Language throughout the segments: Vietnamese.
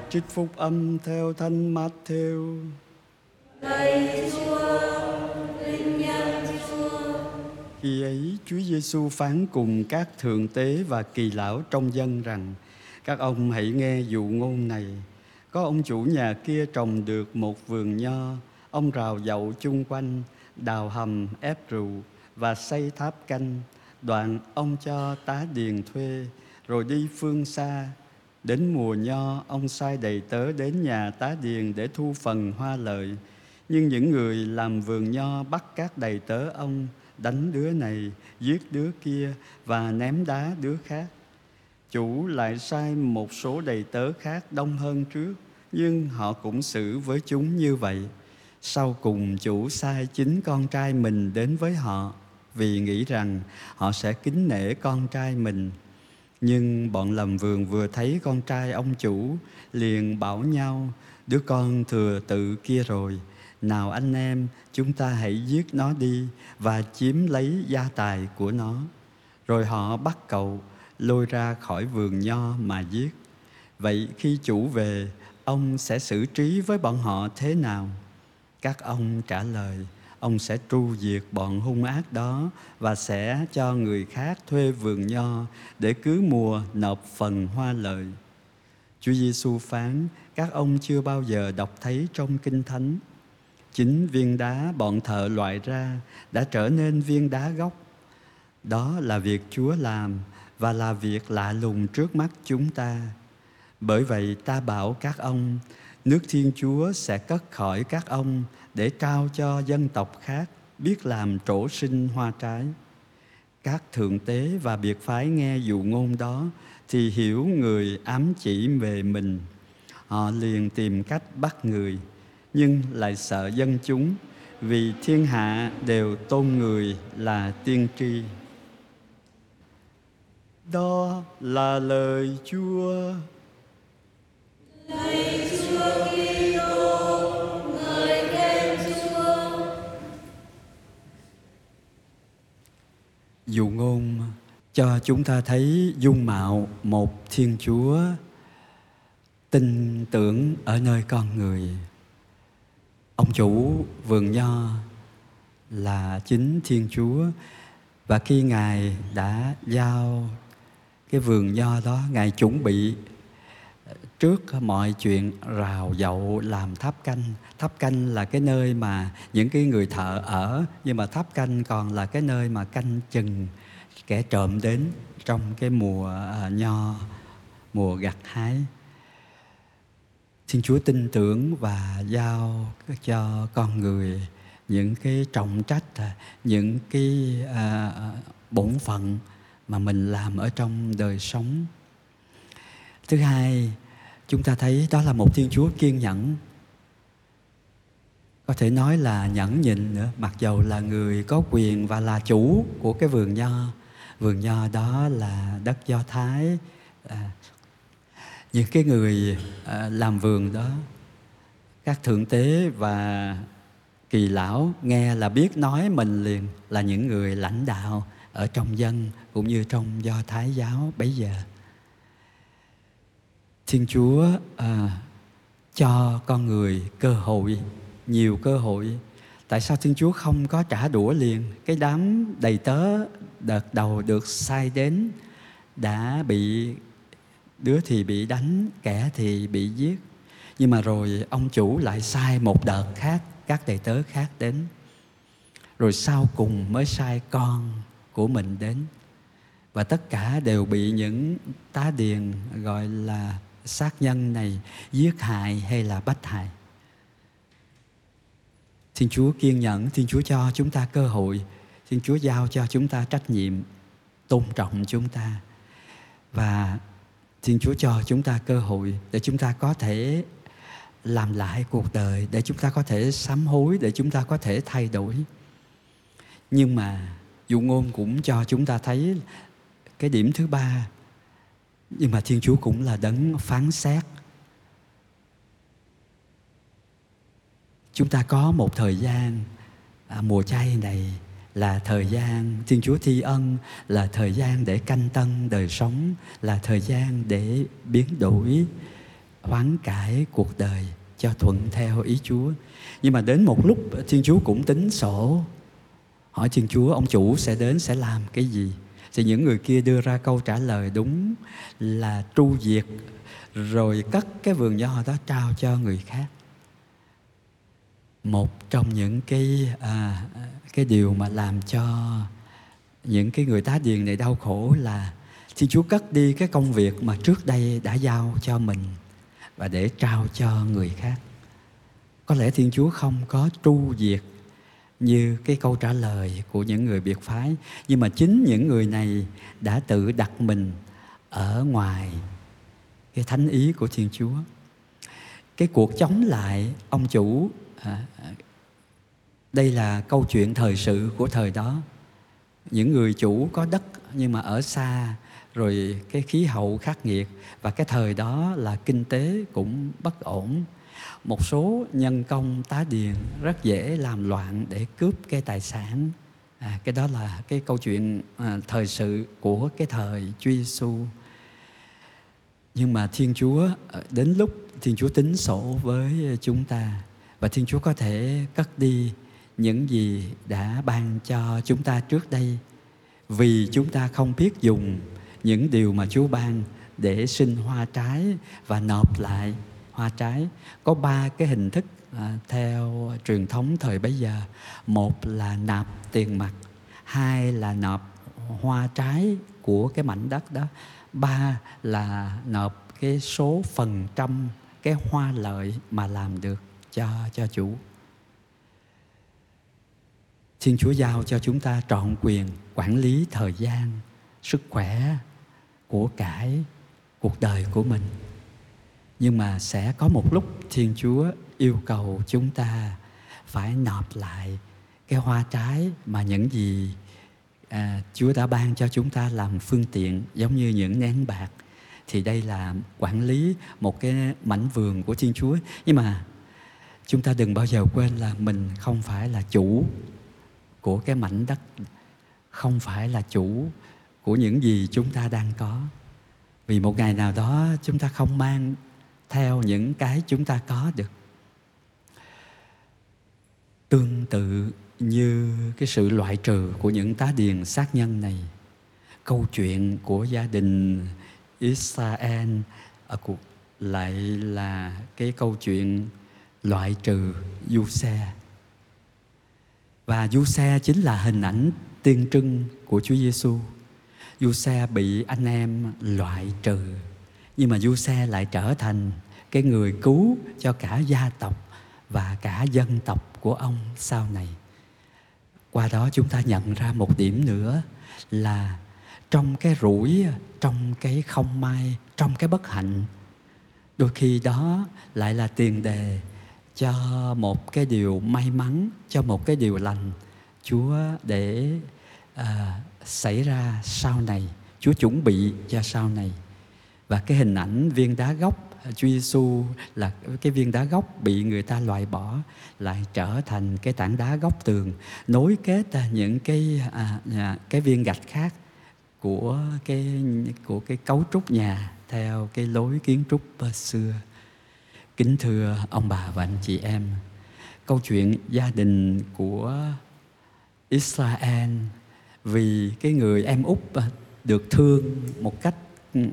Bài trích phúc âm theo Thánh Matthew. Lạy Chúa, linh nhân Chúa. Khi ấy, Chúa Giêsu phán cùng các thượng tế và kỳ lão trong dân rằng: Các ông hãy nghe dụ ngôn này. Có ông chủ nhà kia trồng được một vườn nho, ông rào dậu chung quanh, đào hầm ép rượu và xây tháp canh. Đoạn ông cho tá điền thuê, rồi đi phương xa. Đến mùa nho, ông sai đầy tớ đến nhà tá điền để thu phần hoa lợi. Nhưng những người làm vườn nho bắt các đầy tớ ông đánh đứa này, giết đứa kia và ném đá đứa khác. Chủ lại sai một số đầy tớ khác đông hơn trước, nhưng họ cũng xử với chúng như vậy. Sau cùng chủ sai chính con trai mình đến với họ vì nghĩ rằng họ sẽ kính nể con trai mình. Nhưng bọn làm vườn vừa thấy con trai ông chủ, liền bảo nhau, đứa con thừa tự kia rồi, nào anh em, chúng ta hãy giết nó đi và chiếm lấy gia tài của nó. Rồi họ bắt cậu, lôi ra khỏi vườn nho mà giết. Vậy khi chủ về, ông sẽ xử trí với bọn họ thế nào? Các ông trả lời ông sẽ tru diệt bọn hung ác đó và sẽ cho người khác thuê vườn nho để cứ mùa nộp phần hoa lợi. Chúa Giêsu phán, các ông chưa bao giờ đọc thấy trong kinh thánh. Chính viên đá bọn thợ loại ra đã trở nên viên đá gốc. Đó là việc chúa làm và là việc lạ lùng trước mắt chúng ta. Bởi vậy ta bảo các ông nước thiên chúa sẽ cất khỏi các ông để trao cho dân tộc khác biết làm trổ sinh hoa trái. Các thượng tế và biệt phái nghe dụ ngôn đó thì hiểu người ám chỉ về mình. Họ liền tìm cách bắt người, nhưng lại sợ dân chúng, vì thiên hạ đều tôn người là tiên tri. Đó là lời chúa. Cho chúng ta thấy dung mạo một thiên chúa, tin tưởng ở nơi con người. Ông chủ vườn nho là chính thiên chúa, và khi ngài đã giao cái vườn nho đó, ngài chuẩn bị trước mọi chuyện rào dậu làm tháp canh. Tháp canh là cái nơi mà những cái người thợ ở, nhưng mà tháp canh còn là cái nơi mà canh chừng kẻ trộm đến trong cái mùa à, nho mùa gặt hái Thiên Chúa tin tưởng và giao cho con người những cái trọng trách, à, những cái à, bổn phận mà mình làm ở trong đời sống. Thứ hai, chúng ta thấy đó là một Thiên Chúa kiên nhẫn. Có thể nói là nhẫn nhịn nữa, mặc dầu là người có quyền và là chủ của cái vườn nho. Vườn nho đó là đất Do Thái, à, những cái người à, làm vườn đó các thượng tế và kỳ lão nghe là biết nói mình liền là những người lãnh đạo ở trong dân cũng như trong do thái giáo bấy giờ. Thiên chúa à, cho con người cơ hội nhiều cơ hội tại sao thiên chúa không có trả đũa liền? Cái đám đầy tớ đợt đầu được sai đến, đã bị đứa thì bị đánh, kẻ thì bị giết. Nhưng mà rồi ông chủ lại sai một đợt khác, các đầy tớ khác đến. Rồi sau cùng mới sai con của mình đến. Và tất cả đều bị những tá điền gọi là sát nhân này giết hại hay là bách hại thiên chúa kiên nhẫn thiên chúa cho chúng ta cơ hội thiên chúa giao cho chúng ta trách nhiệm tôn trọng chúng ta và Thiên Chúa cho chúng ta cơ hội để chúng ta có thể làm lại cuộc đời, để chúng ta có thể sám hối, để chúng ta có thể thay đổi. Nhưng mà dụ ngôn cũng cho chúng ta thấy cái điểm thứ ba nhưng mà Thiên Chúa cũng là đấng phán xét. Chúng ta có một thời gian à, mùa chay này là thời gian Thiên Chúa thi ân là thời gian để canh tân đời sống là thời gian để biến đổi hoán cải cuộc đời cho thuận theo ý Chúa. Nhưng mà đến một lúc Thiên Chúa cũng tính sổ hỏi Thiên Chúa ông chủ sẽ đến sẽ làm cái gì? Thì những người kia đưa ra câu trả lời đúng là tru diệt rồi cất cái vườn nho đó trao cho người khác. Một trong những cái à, cái điều mà làm cho những cái người tá điền này đau khổ là Thiên Chúa cất đi cái công việc mà trước đây đã giao cho mình và để trao cho người khác. Có lẽ Thiên Chúa không có tru diệt như cái câu trả lời của những người biệt phái nhưng mà chính những người này đã tự đặt mình ở ngoài cái thánh ý của Thiên Chúa. Cái cuộc chống lại ông chủ À, à, đây là câu chuyện thời sự của thời đó. Những người chủ có đất nhưng mà ở xa rồi cái khí hậu khắc nghiệt và cái thời đó là kinh tế cũng bất ổn. Một số nhân công tá điền rất dễ làm loạn để cướp cái tài sản. À, cái đó là cái câu chuyện à, thời sự của cái thời Chúa Giêsu nhưng mà Thiên Chúa ờ, đến lúc Thiên Chúa tính sổ với ờ, chúng ta và Thiên Chúa có thể cất đi những gì đã ban cho chúng ta trước đây. Vì chúng ta không biết dùng những điều mà Chúa ban để sinh hoa trái và nộp lại hoa trái. Có ba cái hình thức à, theo truyền thống thời bấy giờ. Một là nạp tiền mặt hai là nộp hoa trái của cái mảnh đất đó ba là nộp cái số phần trăm cái hoa lợi mà làm được cho cho chủ. Thiên Chúa giao cho chúng ta trọn quyền quản lý thời gian, sức khỏe, của cải, cuộc đời của mình. Nhưng mà sẽ có một lúc thiên chúa yêu cầu chúng ta phải nộp lại cái hoa trái mà những gì à, chúa đã ban cho chúng ta làm phương tiện giống như những nén bạc. Thì đây là quản lý một cái mảnh vườn của thiên chúa. Nhưng mà chúng ta đừng bao giờ quên là mình không phải là chủ của cái mảnh đất, không phải là chủ của những gì chúng ta đang có. Vì một ngày nào đó chúng ta không mang theo những cái chúng ta có được. Tương tự như cái sự loại trừ của những tá điền sát nhân này, câu chuyện của gia đình Israel ở cuộc lại là cái câu chuyện loại trừ du xe và du xe chính là hình ảnh tiên trưng của Chúa Giêsu. Du xe bị anh em loại trừ, nhưng mà du xe lại trở thành cái người cứu cho cả gia tộc và cả dân tộc của ông sau này qua đó chúng ta nhận ra một điểm nữa là trong cái rủi, trong cái không may, trong cái bất hạnh, đôi khi đó lại là tiền đề cho một cái điều may mắn cho một cái điều lành chúa để à, xảy ra sau này chúa chuẩn bị cho sau này và cái hình ảnh viên đá gốc à, Chúa Giêsu là cái viên đá gốc bị người ta loại bỏ lại trở thành cái tảng đá góc tường nối kết à, những cái à, à, cái viên gạch khác của cái của cái cấu trúc nhà theo cái lối kiến trúc à, xưa. Kính thưa ông bà và anh chị em, câu chuyện gia đình của Israel vì cái người em út à, được thương một cách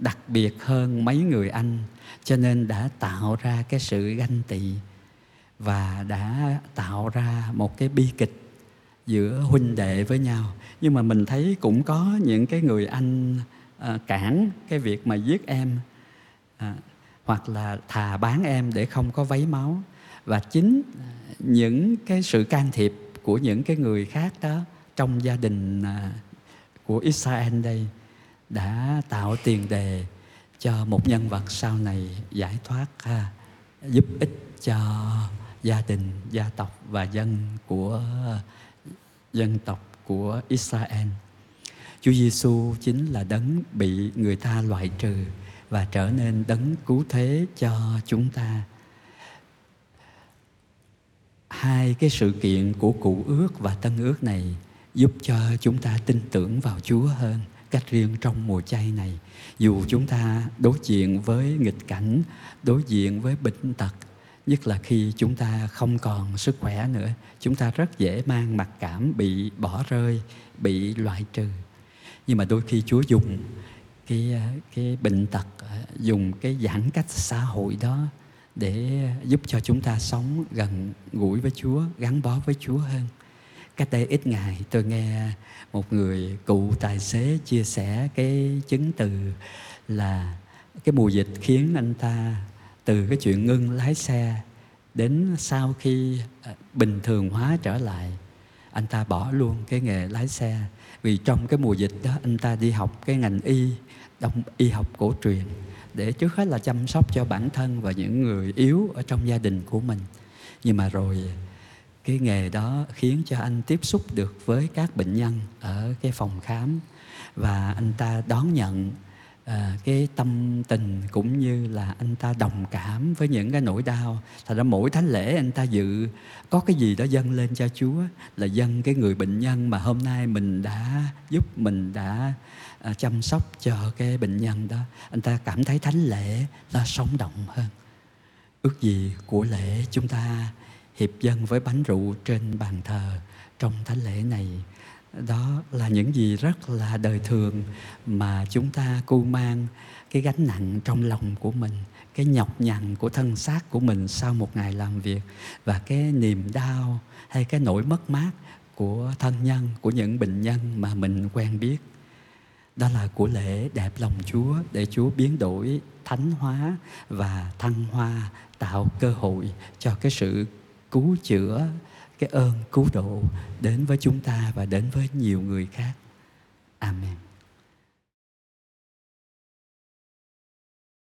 đặc biệt hơn mấy người anh cho nên đã tạo ra cái sự ganh tị và đã tạo ra một cái bi kịch giữa huynh đệ với nhau. Nhưng mà mình thấy cũng có những cái người anh à, cản cái việc mà giết em à, hoặc là thà bán em để không có vấy máu và chính những cái sự can thiệp của những cái người khác đó trong gia đình à, của Israel đây đã tạo tiền đề cho một nhân vật sau này giải thoát ha, giúp ích cho gia đình, gia tộc và dân của dân tộc của Israel. Chúa Giêsu chính là đấng bị người ta loại trừ và trở nên đấng cứu thế cho chúng ta. Hai cái sự kiện của cụ ước và tân ước này giúp cho chúng ta tin tưởng vào Chúa hơn cách riêng trong mùa chay này. Dù chúng ta đối diện với nghịch cảnh, đối diện với bệnh tật, nhất là khi chúng ta không còn sức khỏe nữa, chúng ta rất dễ mang mặc cảm bị bỏ rơi, bị loại trừ. Nhưng mà đôi khi Chúa dùng cái cái bệnh tật ờ, dùng cái giãn cách xã hội đó để giúp cho chúng ta sống gần gũi với Chúa, gắn bó với Chúa hơn. Cách đây ít ngày tôi nghe một người cụ tài xế chia sẻ cái chứng từ là cái mùa dịch khiến anh ta từ cái chuyện ngưng lái xe đến sau khi ờ, bình thường hóa trở lại anh ta bỏ luôn cái nghề lái xe. Vì trong cái mùa dịch đó, anh ta đi học cái ngành y, đông, y học cổ truyền, để trước hết là chăm sóc cho bản thân và những người yếu ở trong gia đình của mình. Nhưng mà rồi, cái nghề đó khiến cho anh tiếp xúc được với các bệnh nhân ở cái phòng khám và anh ta đón nhận à, cái tâm tình cũng như là anh ta đồng cảm với những cái nỗi đau. Thật ra mỗi thánh lễ anh ta dự có cái gì đó dâng lên cho chúa là dâng cái người bệnh nhân mà hôm nay mình đã giúp mình đã à, chăm sóc cho cái bệnh nhân đó. Anh ta cảm thấy thánh lễ nó sống động hơn. Ước gì của lễ chúng ta hiệp dân với bánh rượu trên bàn thờ trong thánh lễ này đó là những gì rất là đời thường mà chúng ta cu mang cái gánh nặng trong lòng của mình, cái nhọc nhằn của thân xác của mình sau một ngày làm việc và cái niềm đau hay cái nỗi mất mát của thân nhân, của những bệnh nhân mà mình quen biết. Đó là của lễ đẹp lòng Chúa để Chúa biến đổi thánh hóa và thăng hoa, tạo cơ hội cho cái sự cứu chữa cái ơn cứu độ đến với chúng ta và đến với nhiều người khác. Amen.